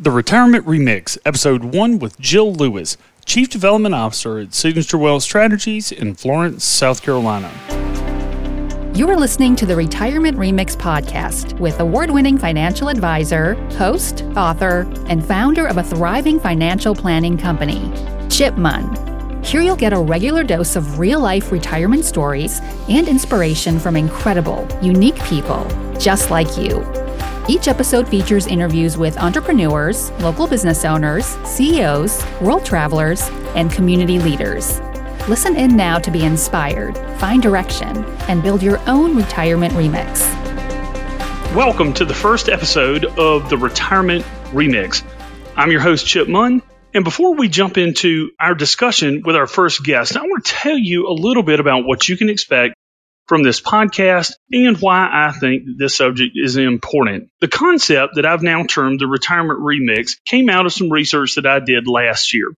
The Retirement Remix, Episode 1 with Jill Lewis, Chief Development Officer at Signature Wealth Strategies in Florence, South Carolina. You are listening to the Retirement Remix podcast with award winning financial advisor, host, author, and founder of a thriving financial planning company, Chip Munn. Here you'll get a regular dose of real life retirement stories and inspiration from incredible, unique people just like you. Each episode features interviews with entrepreneurs, local business owners, CEOs, world travelers, and community leaders. Listen in now to be inspired, find direction, and build your own retirement remix. Welcome to the first episode of the Retirement Remix. I'm your host, Chip Munn. And before we jump into our discussion with our first guest, I want to tell you a little bit about what you can expect from this podcast and why I think this subject is important. The concept that I've now termed the retirement remix came out of some research that I did last year.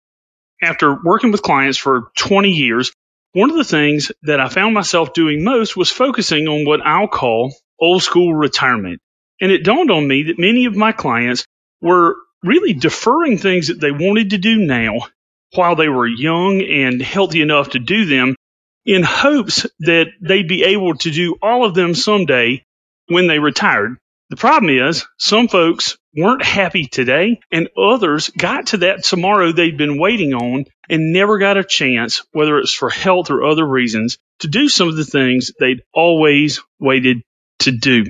After working with clients for 20 years, one of the things that I found myself doing most was focusing on what I'll call old school retirement. And it dawned on me that many of my clients were really deferring things that they wanted to do now while they were young and healthy enough to do them in hopes that they'd be able to do all of them someday when they retired. The problem is some folks weren't happy today and others got to that tomorrow they'd been waiting on and never got a chance, whether it's for health or other reasons, to do some of the things they'd always waited to do.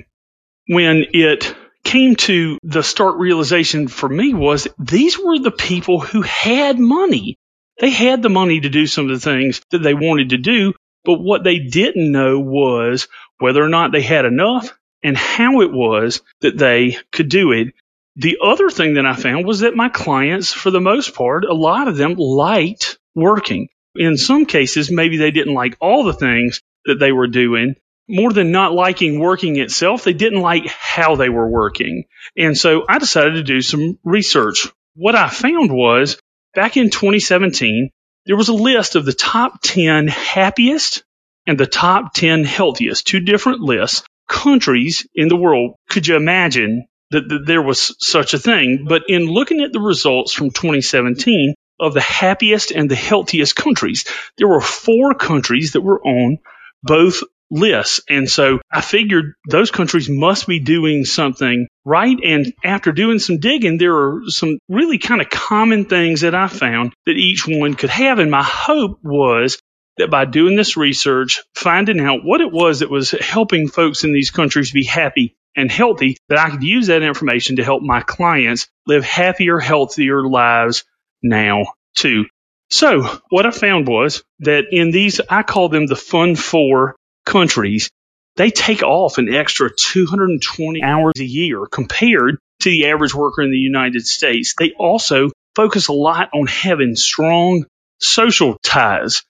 When it came to the stark realization for me was these were the people who had money. They had the money to do some of the things that they wanted to do, but what they didn't know was whether or not they had enough and how it was that they could do it. The other thing that I found was that my clients, for the most part, a lot of them liked working. In some cases, maybe they didn't like all the things that they were doing. More than not liking working itself, they didn't like how they were working. And so I decided to do some research. What I found was back in 2017, there was a list of the top 10 happiest and the top 10 healthiest, two different lists, countries in the world. Could you imagine that, that there was such a thing? But in looking at the results from 2017 of the happiest and the healthiest countries, there were four countries that were on both lists. And so I figured those countries must be doing something right. And after doing some digging, there are some really kind of common things that I found that each one could have. And my hope was that by doing this research, finding out what it was that was helping folks in these countries be happy and healthy, that I could use that information to help my clients live happier, healthier lives now too. So what I found was that in these, I call them the fun four countries, they take off an extra 220 hours a year compared to the average worker in the United States. They also focus a lot on having strong social ties.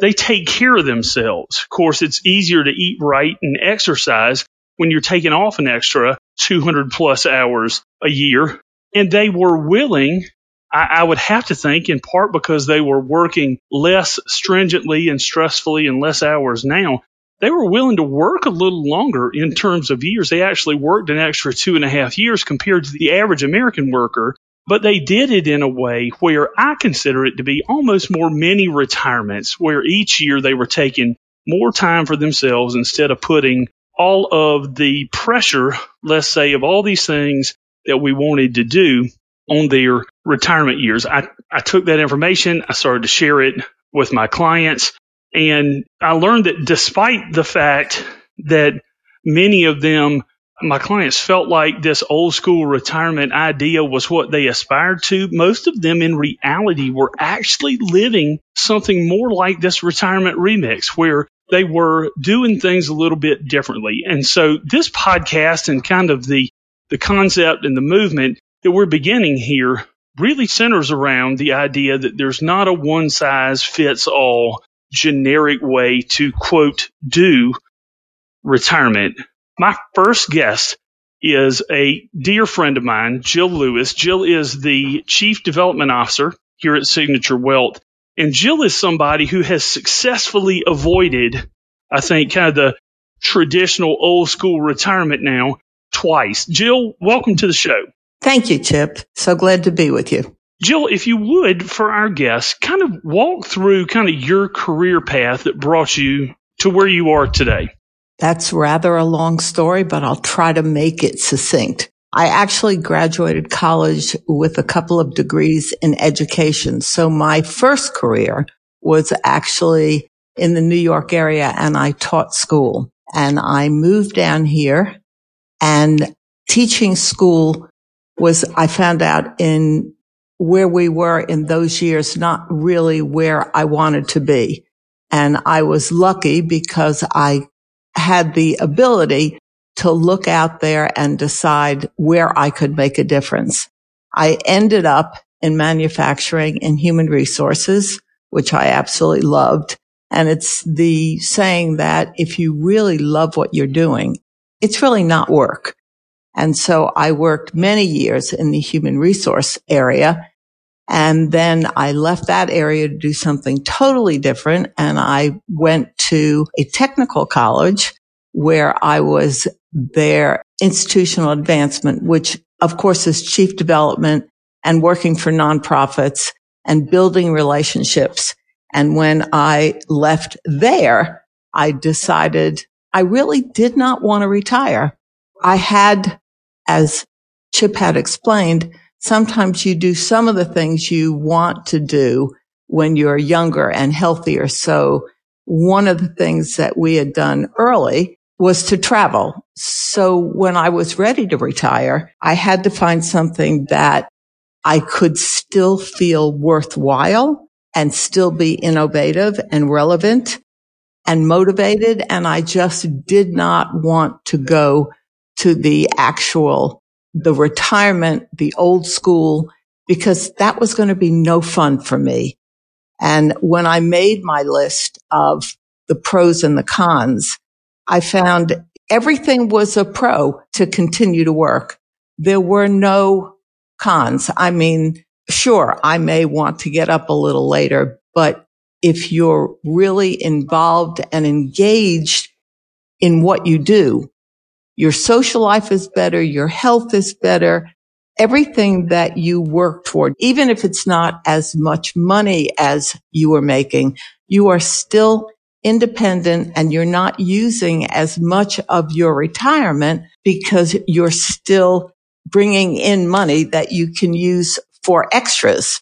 They take care of themselves. Of course, it's easier to eat right and exercise when you're taking off an extra 200 plus hours a year. And they were willing I, I would have to think in part because they were working less stringently and stressfully and less hours now, they were willing to work a little longer in terms of years. They actually worked an extra two and a half years compared to the average American worker, but they did it in a way where I consider it to be almost more mini retirements, where each year they were taking more time for themselves instead of putting all of the pressure, let's say, of all these things that we wanted to do on their retirement years. I, I took that information, I started to share it with my clients, and I learned that despite the fact that many of them, my clients felt like this old school retirement idea was what they aspired to, most of them in reality were actually living something more like this retirement remix where they were doing things a little bit differently. And so this podcast and kind of the the concept and the movement that we're beginning here really centers around the idea that there's not a one size fits all generic way to quote do retirement. My first guest is a dear friend of mine, Jill Lewis. Jill is the chief development officer here at Signature Wealth. And Jill is somebody who has successfully avoided, I think, kind of the traditional old school retirement now twice. Jill, welcome to the show. Thank you, Chip. So glad to be with you. Jill, if you would, for our guests, kind of walk through kind of your career path that brought you to where you are today. That's rather a long story, but I'll try to make it succinct. I actually graduated college with a couple of degrees in education. So my first career was actually in the New York area and I taught school and I moved down here and teaching school was, I found out in where we were in those years, not really where I wanted to be. And I was lucky because I had the ability to look out there and decide where I could make a difference. I ended up in manufacturing and human resources, which I absolutely loved. And it's the saying that if you really love what you're doing, it's really not work. And so I worked many years in the human resource area. And then I left that area to do something totally different. And I went to a technical college where I was their institutional advancement, which of course is chief development and working for nonprofits and building relationships. And when I left there, I decided I really did not want to retire. I had, as Chip had explained, sometimes you do some of the things you want to do when you're younger and healthier. So one of the things that we had done early was to travel. So when I was ready to retire, I had to find something that I could still feel worthwhile and still be innovative and relevant and motivated. And I just did not want to go to the actual, the retirement, the old school, because that was going to be no fun for me. And when I made my list of the pros and the cons, I found everything was a pro to continue to work. There were no cons. I mean, sure, I may want to get up a little later, but if you're really involved and engaged in what you do, your social life is better. Your health is better. Everything that you work toward, even if it's not as much money as you were making, you are still independent and you're not using as much of your retirement because you're still bringing in money that you can use for extras.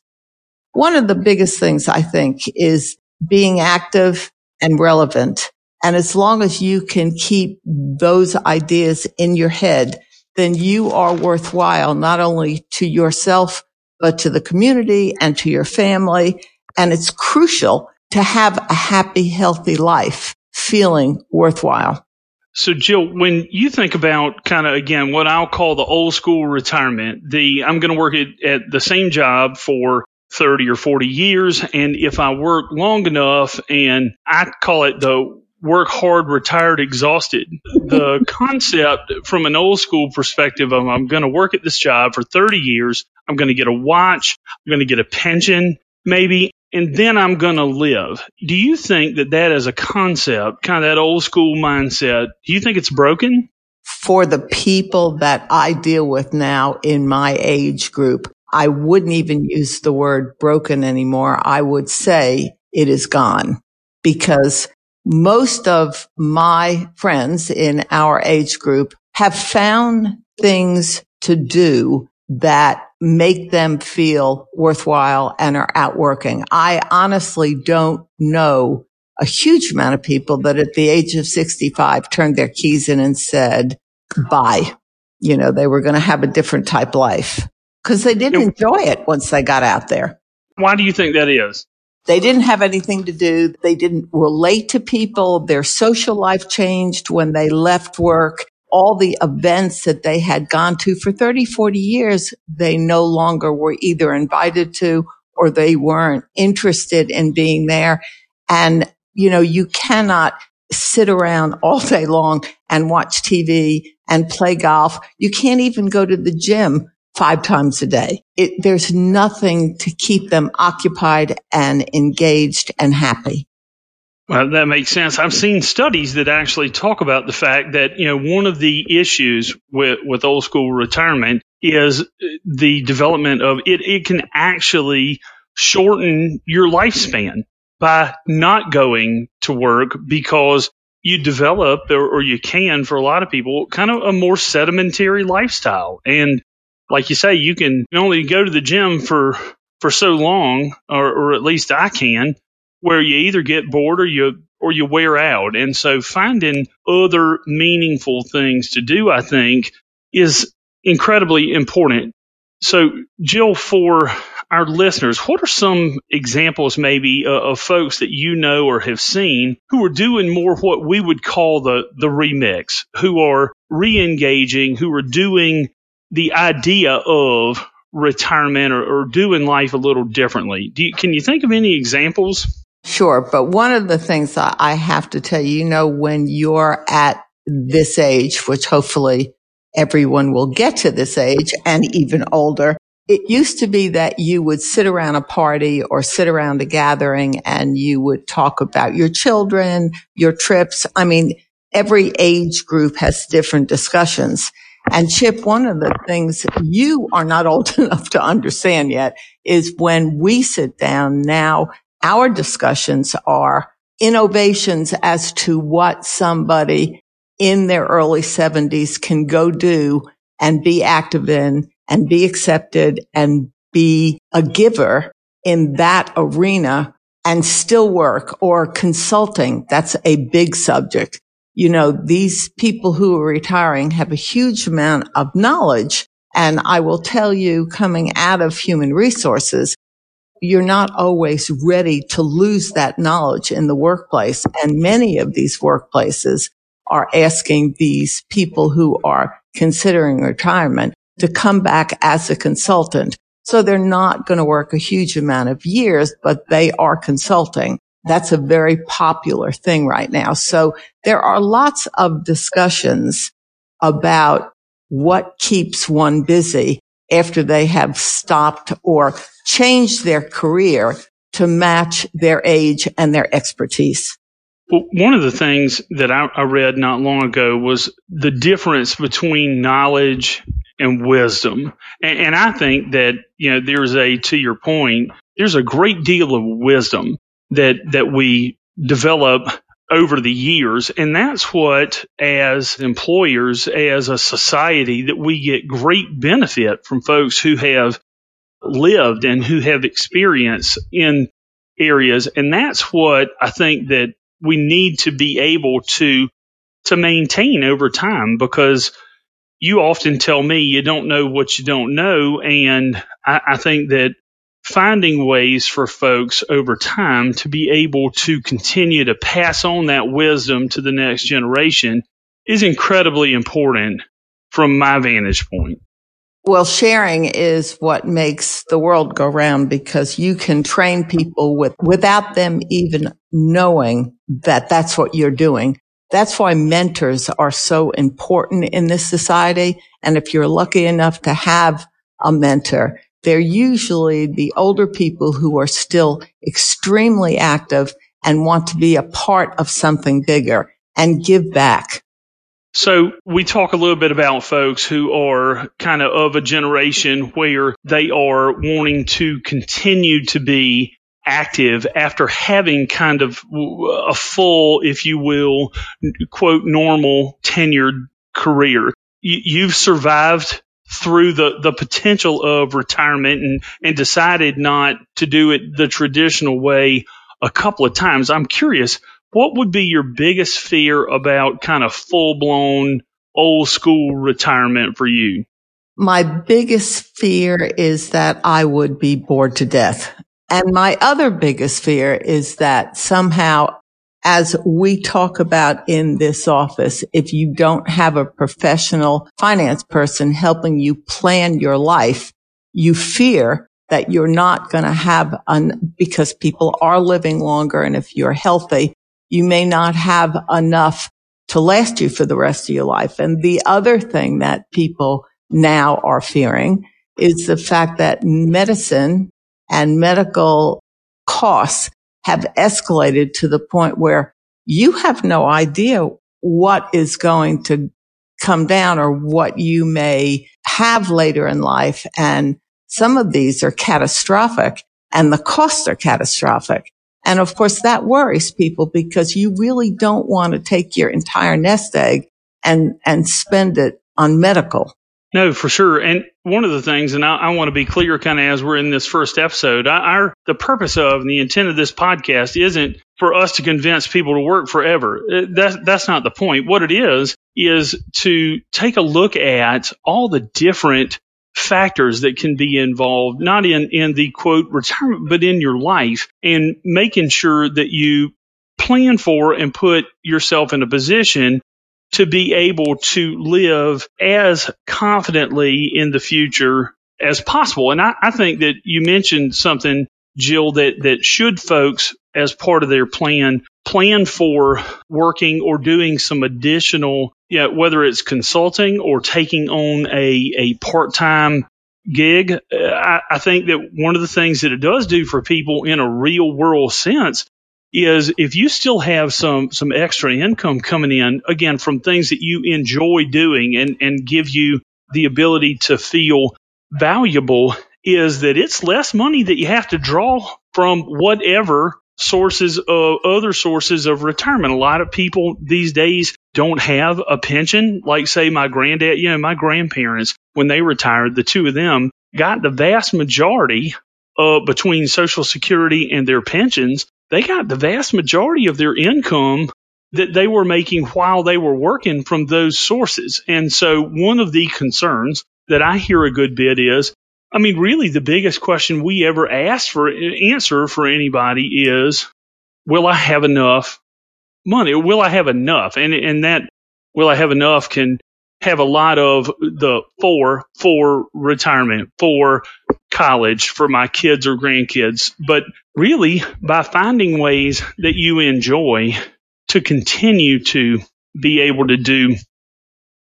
One of the biggest things I think is being active and relevant. And as long as you can keep those ideas in your head, then you are worthwhile not only to yourself, but to the community and to your family. And it's crucial to have a happy, healthy life feeling worthwhile. So, Jill, when you think about kind of again what I'll call the old school retirement, the I'm going to work at, at the same job for 30 or 40 years. And if I work long enough and I call it the work hard, retired, exhausted, the concept from an old school perspective of I'm going to work at this job for 30 years. I'm going to get a watch. I'm going to get a pension maybe and then I'm going to live. Do you think that that is a concept, kind of that old school mindset, do you think it's broken? For the people that I deal with now in my age group, I wouldn't even use the word broken anymore. I would say it is gone because most of my friends in our age group have found things to do that make them feel worthwhile and are out working. I honestly don't know a huge amount of people that at the age of 65 turned their keys in and said, bye. You know, they were going to have a different type life because they didn't enjoy it once they got out there. Why do you think that is? They didn't have anything to do. They didn't relate to people. Their social life changed when they left work all the events that they had gone to for 30, 40 years, they no longer were either invited to or they weren't interested in being there. And, you know, you cannot sit around all day long and watch TV and play golf. You can't even go to the gym five times a day. It, there's nothing to keep them occupied and engaged and happy. Well, that makes sense. I've seen studies that actually talk about the fact that, you know, one of the issues with, with old school retirement is the development of it. It can actually shorten your lifespan by not going to work because you develop or, or, you can for a lot of people kind of a more sedimentary lifestyle and like you say you can only go to the gym for for so long or, or at least i can where you either get bored or you or you wear out. And so finding other meaningful things to do i think is incredibly important. So jill for our listeners, what are some examples maybe uh, of folks that you know or have seen who are doing more what we would call the, the remix, who are re-engaging, who are doing the idea of retirement or, or doing life a little differently? You, can you think of any examples? Sure. But one of the things I have to tell you, you know, when you're at this age, which hopefully everyone will get to this age and even older, it used to be that you would sit around a party or sit around a gathering and you would talk about your children, your trips. I mean, every age group has different discussions. And Chip, one of the things you are not old enough to understand yet is when we sit down now, our discussions are innovations as to what somebody in their early 70s can go do and be active in and be accepted and be a giver in that arena and still work or consulting. That's a big subject. You know, these people who are retiring have a huge amount of knowledge. And I will tell you coming out of human resources, you're not always ready to lose that knowledge in the workplace. And many of these workplaces are asking these people who are considering retirement to come back as a consultant. So they're not going to work a huge amount of years, but they are consulting. That's a very popular thing right now. So there are lots of discussions about what keeps one busy after they have stopped or changed their career to match their age and their expertise. Well, one of the things that I, I read not long ago was the difference between knowledge and wisdom. And, and I think that, you know, there's a, to your point, there's a great deal of wisdom that, that we develop over the years. And that's what, as employers, as a society, that we get great benefit from folks who have lived and who have experience in areas. And that's what I think that we need to be able to, to maintain over time because you often tell me you don't know what you don't know. And I, I think that finding ways for folks over time to be able to continue to pass on that wisdom to the next generation is incredibly important from my vantage point. Well, sharing is what makes the world go round because you can train people with, without them even knowing that that's what you're doing. That's why mentors are so important in this society. And if you're lucky enough to have a mentor, they're usually the older people who are still extremely active and want to be a part of something bigger and give back. So we talk a little bit about folks who are kind of of a generation where they are wanting to continue to be active after having kind of a full, if you will, quote, normal tenured career. You've survived through the, the potential of retirement and, and decided not to do it the traditional way a couple of times. I'm curious, what would be your biggest fear about kind of full blown old school retirement for you? My biggest fear is that I would be bored to death. And my other biggest fear is that somehow, as we talk about in this office, if you don't have a professional finance person helping you plan your life, you fear that you're not going to have an, because people are living longer. And if you're healthy, you may not have enough to last you for the rest of your life. And the other thing that people now are fearing is the fact that medicine and medical costs have escalated to the point where you have no idea what is going to come down or what you may have later in life. And some of these are catastrophic and the costs are catastrophic. And of course that worries people because you really don't want to take your entire nest egg and, and spend it on medical. No, for sure. And one of the things, and I, I want to be clear kind of as we're in this first episode, I, our, the purpose of and the intent of this podcast isn't for us to convince people to work forever. Uh, that's, that's not the point. What it is, is to take a look at all the different factors that can be involved, not in, in the quote retirement, but in your life and making sure that you plan for and put yourself in a position to be able to live as confidently in the future as possible. And I, I think that you mentioned something, Jill, that, that should folks, as part of their plan, plan for working or doing some additional, yeah, whether it's consulting or taking on a, a part time gig. Uh, I, I think that one of the things that it does do for people in a real world sense is if you still have some some extra income coming in again from things that you enjoy doing and and give you the ability to feel valuable is that it's less money that you have to draw from whatever sources of other sources of retirement. A lot of people these days don't have a pension. Like say my granddad, you know, my grandparents, when they retired, the two of them got the vast majority uh, between Social Security and their pensions they got the vast majority of their income that they were making while they were working from those sources. And so one of the concerns that I hear a good bit is, I mean, really the biggest question we ever ask for answer for anybody is, will I have enough money? Will I have enough? And, and that will I have enough can have a lot of the for, for retirement, for college, for my kids or grandkids. But really by finding ways that you enjoy to continue to be able to do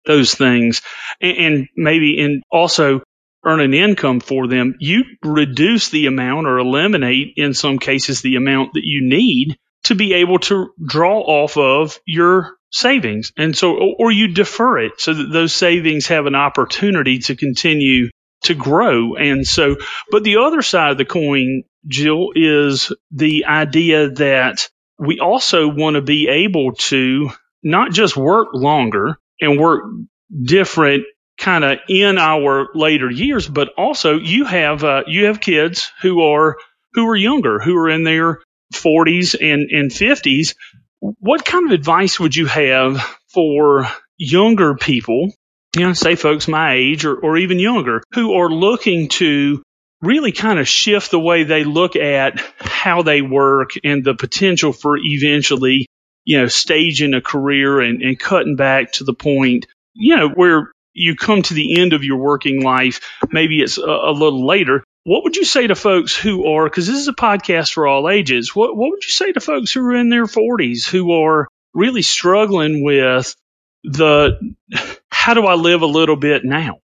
those things and, and maybe and also earn an income for them, you reduce the amount or eliminate in some cases the amount that you need to be able to draw off of your savings. And so, or you defer it so that those savings have an opportunity to continue to grow. And so, but the other side of the coin Jill, is the idea that we also want to be able to not just work longer and work different kind of in our later years, but also you have uh, you have kids who are who are younger, who are in their 40s and, and 50s. What kind of advice would you have for younger people, you know, say folks my age or, or even younger, who are looking to really kind of shift the way they look at how they work and the potential for eventually, you know, staging a career and, and cutting back to the point, you know, where you come to the end of your working life. Maybe it's a, a little later. What would you say to folks who are, because this is a podcast for all ages, what, what would you say to folks who are in their 40s who are really struggling with the how do I live a little bit now?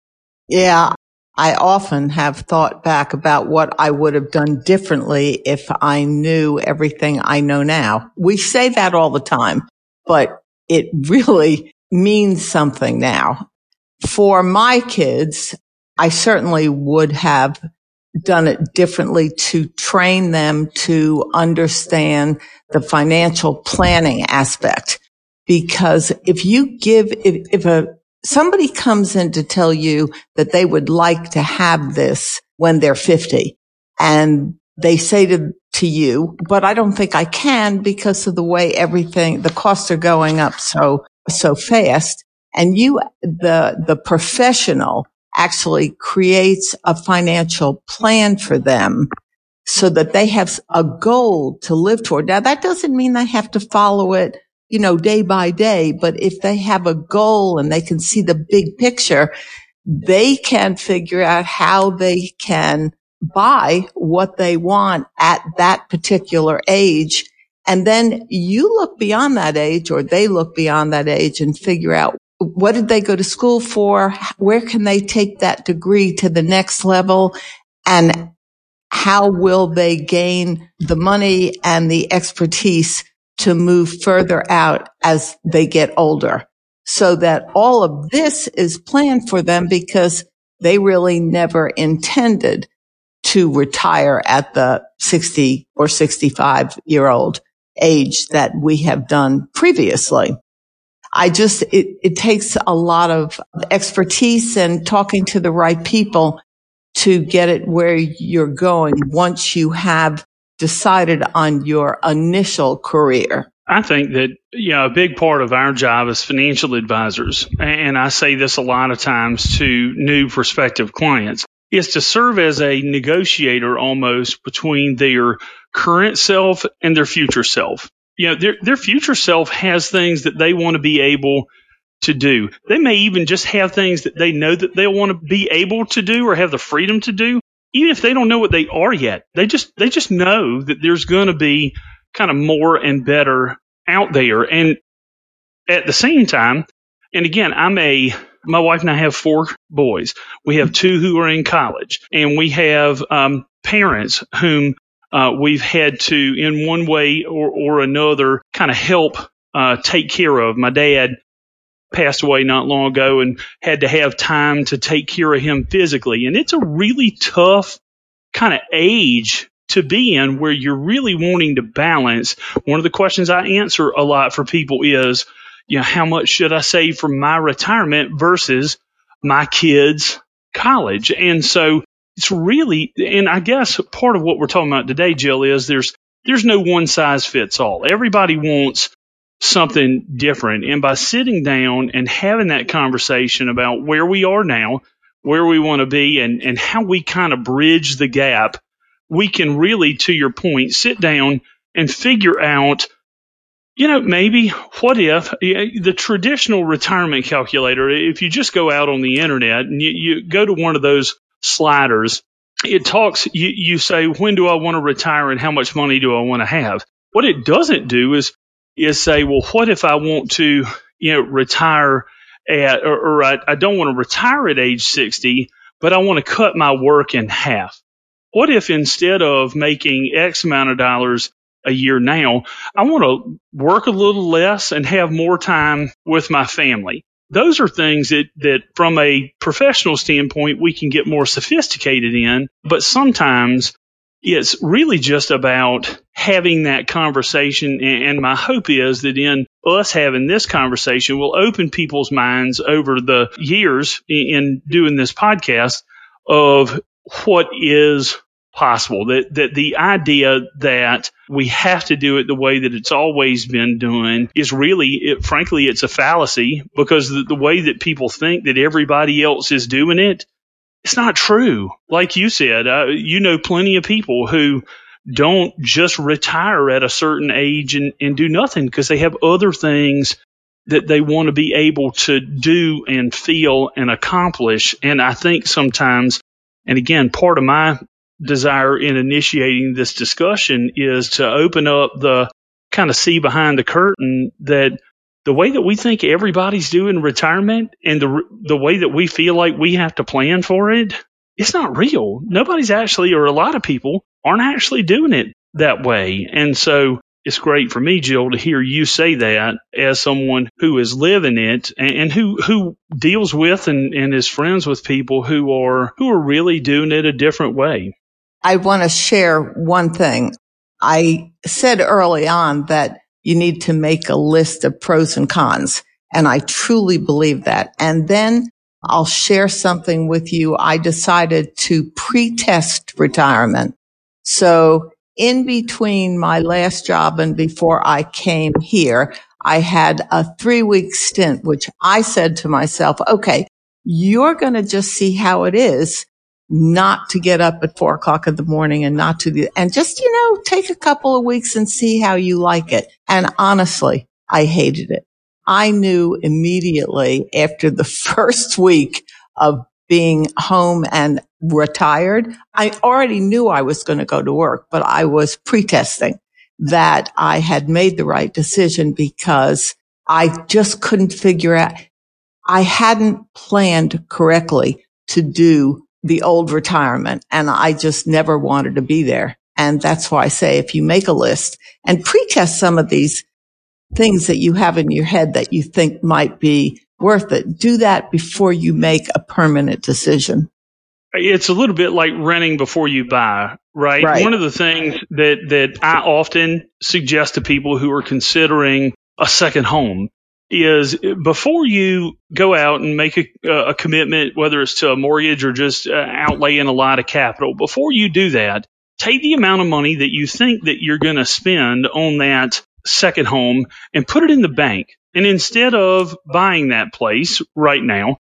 Yeah, I often have thought back about what I would have done differently if I knew everything I know now. We say that all the time, but it really means something now. For my kids, I certainly would have done it differently to train them to understand the financial planning aspect. Because if you give, if, if a somebody comes in to tell you that they would like to have this when they're 50 and they say to, to you, but I don't think I can because of the way everything, the costs are going up so, so fast. And you, the, the professional actually creates a financial plan for them so that they have a goal to live toward. Now that doesn't mean they have to follow it you know, day by day. But if they have a goal and they can see the big picture, they can figure out how they can buy what they want at that particular age. And then you look beyond that age or they look beyond that age and figure out what did they go to school for? Where can they take that degree to the next level? And how will they gain the money and the expertise to move further out as they get older. so that all of this is planned for them because they really never intended to retire at the 60 or 65 year old age that we have done previously. I just, it, it takes a lot of expertise and talking to the right people to get it where you're going once you have decided on your initial career. I think that you know a big part of our job as financial advisors, and I say this a lot of times to new prospective clients, is to serve as a negotiator almost between their current self and their future self. You know, their their future self has things that they want to be able to do. They may even just have things that they know that they'll want to be able to do or have the freedom to do, even if they don't know what they are yet. They just they just know that there's going to be kind of more and better out there. And at the same time, and again, I'm a, my wife and I have four boys. We have two who are in college, and we have um, parents whom uh, we've had to, in one way or, or another, kind of help uh, take care of. My dad passed away not long ago and had to have time to take care of him physically. And it's a really tough kind of age to be in where you're really wanting to balance. One of the questions I answer a lot for people is, you know, how much should I save for my retirement versus my kids' college? And so it's really, and I guess part of what we're talking about today, Jill, is there's, there's no one size fits all. Everybody wants something different. And by sitting down and having that conversation about where we are now, where we want to be and, and how we kind of bridge the gap we can really, to your point, sit down and figure out, you know, maybe what if eh, eh, the traditional retirement calculator, eh, if you just go out on the internet and you, you go to one of those sliders, it talks, you, you say, when do I want to retire and how much money do I want to have? What it doesn't do is, is say, well, what if I want to, you know, retire at, or, or I, I don't want to retire at age 60, but I want to cut my work in half what if instead of making X amount of dollars a year now, I want to work a little less and have more time with my family? Those are things that, that from a professional standpoint, we can get more sophisticated in, but sometimes it's really just about having that conversation. And my hope is that in us having this conversation will open people's minds over the years in doing this podcast of what is possible. That that the idea that we have to do it the way that it's always been done is really, it, frankly, it's a fallacy because the, the way that people think that everybody else is doing it, it's not true. Like you said, uh, you know plenty of people who don't just retire at a certain age and, and do nothing because they have other things that they want to be able to do and feel and accomplish. And I think sometimes, and again, part of my desire in initiating this discussion is to open up the kind of see behind the curtain that the way that we think everybody's doing retirement and the the way that we feel like we have to plan for it it's not real. Nobody's actually or a lot of people aren't actually doing it that way. And so it's great for me jill to hear you say that as someone who is living it and, and who who deals with and, and is friends with people who are who are really doing it a different way. I want to share one thing. I said early on that you need to make a list of pros and cons. And I truly believe that. And then I'll share something with you. I decided to pre-test retirement. So in between my last job and before I came here, I had a three week stint, which I said to myself, okay, you're going to just see how it is not to get up at four o'clock in the morning and not to the, and just, you know, take a couple of weeks and see how you like it. And honestly, I hated it. I knew immediately after the first week of being home and retired, I already knew I was going to go to work, but I was pretesting that I had made the right decision because I just couldn't figure out. I hadn't planned correctly to do the old retirement and I just never wanted to be there. And that's why I say if you make a list and pretest some of these things that you have in your head that you think might be worth it. Do that before you make a permanent decision. It's a little bit like renting before you buy, right? right? One of the things that, that I often suggest to people who are considering a second home is before you go out and make a, a commitment, whether it's to a mortgage or just uh, outlaying a lot of capital, before you do that, take the amount of money that you think that you're going to spend on that second home and put it in the bank. And instead of buying that place right now,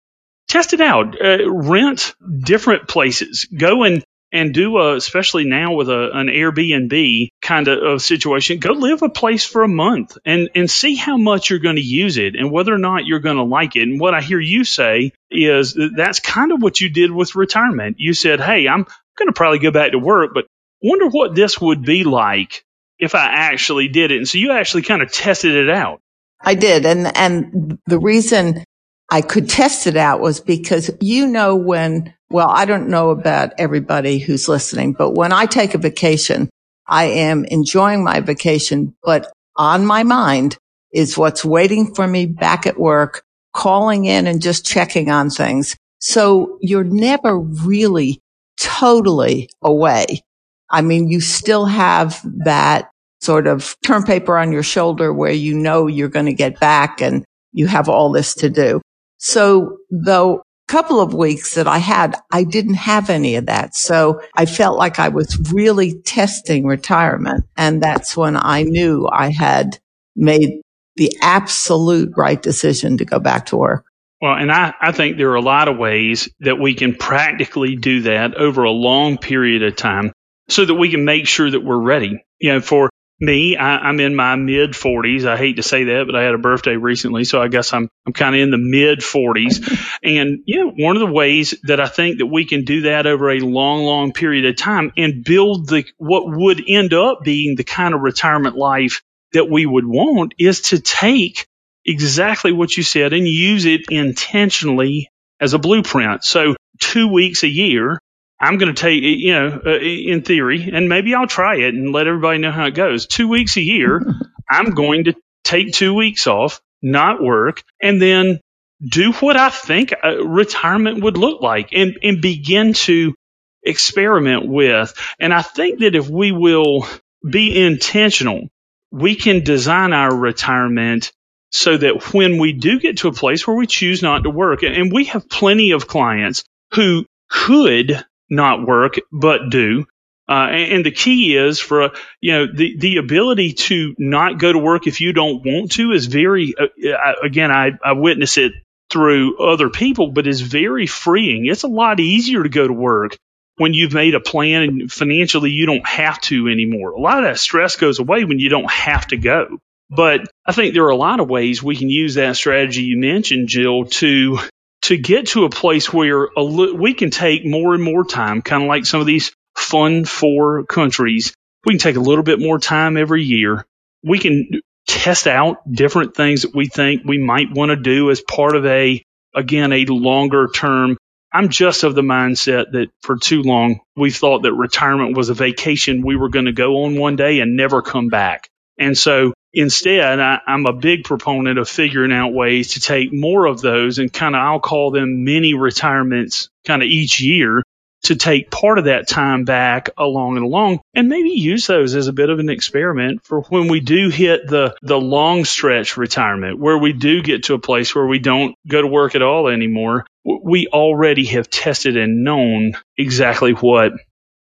test it out. Uh, rent different places. Go and and do a, especially now with a, an Airbnb kind of, situation, go live a place for a month and, and see how much you're going to use it and whether or not you're going to like it. And what I hear you say is that's kind of what you did with retirement. You said, Hey, I'm going to probably go back to work, but wonder what this would be like if I actually did it. And so you actually kind of tested it out. I did. And, and the reason I could test it out was because you know when, well, I don't know about everybody who's listening, but when I take a vacation, I am enjoying my vacation, but on my mind is what's waiting for me back at work, calling in and just checking on things. So you're never really totally away. I mean, you still have that sort of term paper on your shoulder where you know you're going to get back and you have all this to do. So the couple of weeks that I had, I didn't have any of that. So I felt like I was really testing retirement. And that's when I knew I had made the absolute right decision to go back to work. Well, and I, I think there are a lot of ways that we can practically do that over a long period of time so that we can make sure that we're ready. You know, for me, I, am in my mid 40s. I hate to say that, but I had a birthday recently, so I guess I'm I'm kind of in the mid 40s. and yeah, one of the ways that I think that we can do that over a long, long period of time and build the what would end up being the kind of retirement life that we would want is to take exactly what you said and use it intentionally as a blueprint. So two weeks a year I'm going to take, you know, uh, in theory, and maybe I'll try it and let everybody know how it goes. Two weeks a year, I'm going to take two weeks off, not work, and then do what I think retirement would look like and, and begin to experiment with. And I think that if we will be intentional, we can design our retirement so that when we do get to a place where we choose not to work, and we have plenty of clients who could not work, but do. Uh, and, and, the key is for, you know, the, the ability to not go to work if you don't want to is very, uh, again, I, I witness it through other people, but is very freeing. It's a lot easier to go to work when you've made a plan and financially you don't have to anymore. A lot of that stress goes away when you don't have to go. But I think there are a lot of ways we can use that strategy you mentioned, Jill, to to get to a place where a li- we can take more and more time, kind of like some of these fun four countries. We can take a little bit more time every year. We can test out different things that we think we might want to do as part of a, again, a longer term. I'm just of the mindset that for too long we thought that retirement was a vacation we were going to go on one day and never come back. And so Instead, I, am a big proponent of figuring out ways to take more of those and kind of, I'll call them mini retirements kind of each year to take part of that time back along and along and maybe use those as a bit of an experiment for when we do hit the, the long stretch retirement where we do get to a place where we don't go to work at all anymore. We already have tested and known exactly what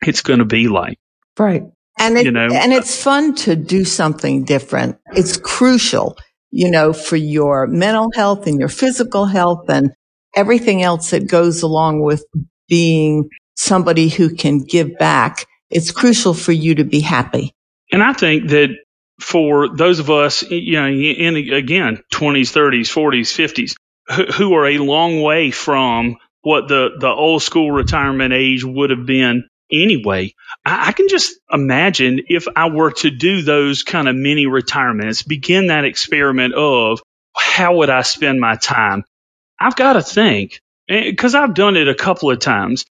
it's going to be like. Right. And it, you know, and uh, it's fun to do something different. It's crucial, you know, for your mental health and your physical health and everything else that goes along with being somebody who can give back. It's crucial for you to be happy. And I think that for those of us, you know, in again, 20s, 30s, 40s, 50s, who are a long way from what the, the old school retirement age would have been anyway. I, I can just imagine if I were to do those kind of mini retirements, begin that experiment of how would I spend my time? I've got to think, eh, because I've done it a couple of times,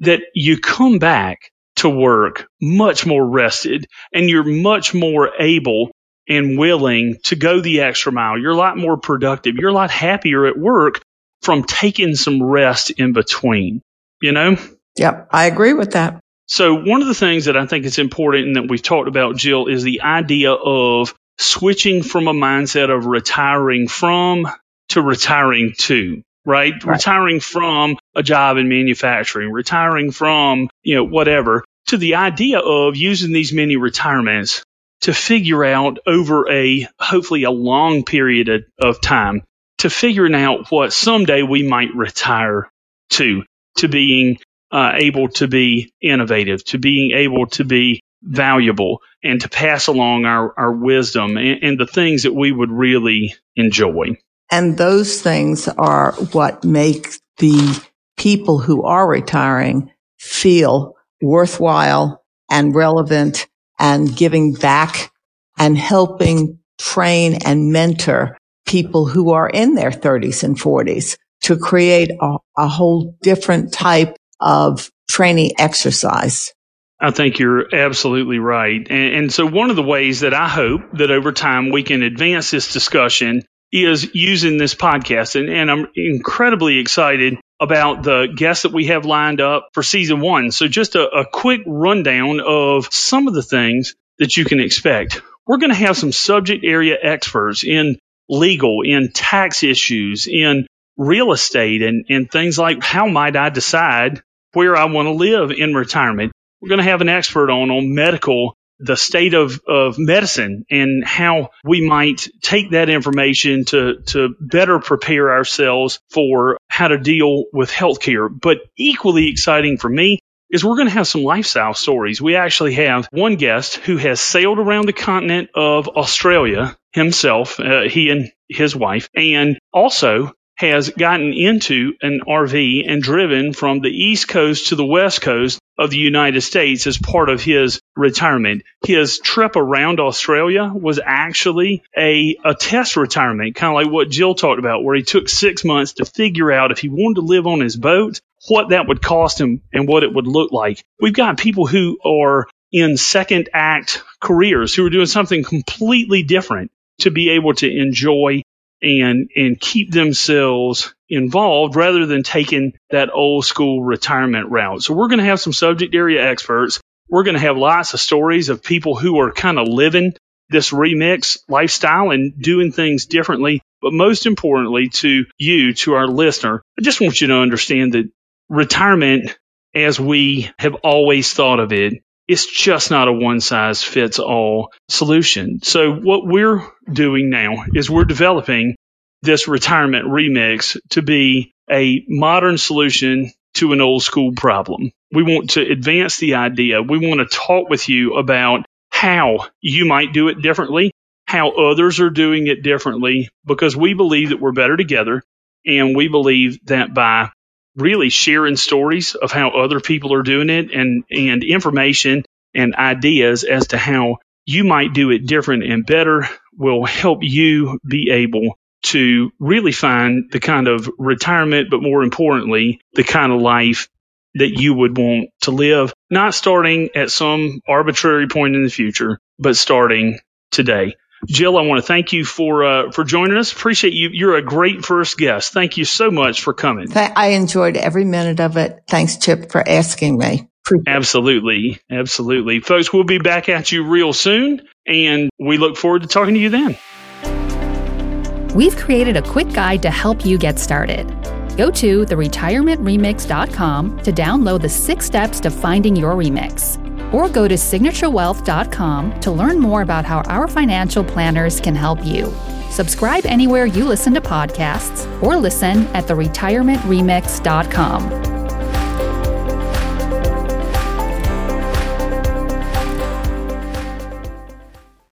that you come back to work much more rested and you're much more able and willing to go the extra mile. You're a lot more productive. You're a lot happier at work from taking some rest in between, you know? Yep, I agree with that. So, one of the things that I think is important and that we've talked about, Jill, is the idea of switching from a mindset of retiring from to retiring to, right? right? Retiring from a job in manufacturing, retiring from, you know, whatever, to the idea of using these mini retirements to figure out over a hopefully a long period of, of time to figuring out what someday we might retire to, to being uh, able to be innovative, to being able to be valuable, and to pass along our, our wisdom and, and the things that we would really enjoy. And those things are what make the people who are retiring feel worthwhile and relevant and giving back and helping train and mentor people who are in their 30s and 40s to create a, a whole different type of training exercise. I think you're absolutely right. And, and, so one of the ways that I hope that over time we can advance this discussion is using this podcast. And, and I'm incredibly excited about the guests that we have lined up for season one. So just a, a quick rundown of some of the things that you can expect. We're going to have some subject area experts in legal, in tax issues, in real estate and, and things like how might I decide where I want to live in retirement. We're going to have an expert on on medical, the state of, of medicine and how we might take that information to, to better prepare ourselves for how to deal with healthcare. But equally exciting for me is we're going to have some lifestyle stories. We actually have one guest who has sailed around the continent of Australia himself, uh, he and his wife, and also has gotten into an RV and driven from the East Coast to the West Coast of the United States as part of his retirement. His trip around Australia was actually a, a test retirement, kind of like what Jill talked about, where he took six months to figure out if he wanted to live on his boat, what that would cost him and what it would look like. We've got people who are in second act careers who are doing something completely different to be able to enjoy and and keep themselves involved rather than taking that old school retirement route. So we're going to have some subject area experts. We're going to have lots of stories of people who are kind of living this remix lifestyle and doing things differently. But most importantly to you, to our listener, I just want you to understand that retirement as we have always thought of it it's just not a one size fits all solution. So what we're doing now is we're developing this retirement remix to be a modern solution to an old school problem. We want to advance the idea. We want to talk with you about how you might do it differently, how others are doing it differently, because we believe that we're better together. And we believe that by really sharing stories of how other people are doing it and, and information and ideas as to how you might do it different and better will help you be able to really find the kind of retirement, but more importantly, the kind of life that you would want to live, not starting at some arbitrary point in the future, but starting today. Jill, I want to thank you for uh, for joining us. Appreciate you. You're a great first guest. Thank you so much for coming. I enjoyed every minute of it. Thanks, Chip, for asking me. Absolutely, absolutely, folks. We'll be back at you real soon, and we look forward to talking to you then. We've created a quick guide to help you get started. Go to theretirementremix.com to download the six steps to finding your remix or go to signaturewealth.com to learn more about how our financial planners can help you. Subscribe anywhere you listen to podcasts or listen at theretirementremix.com.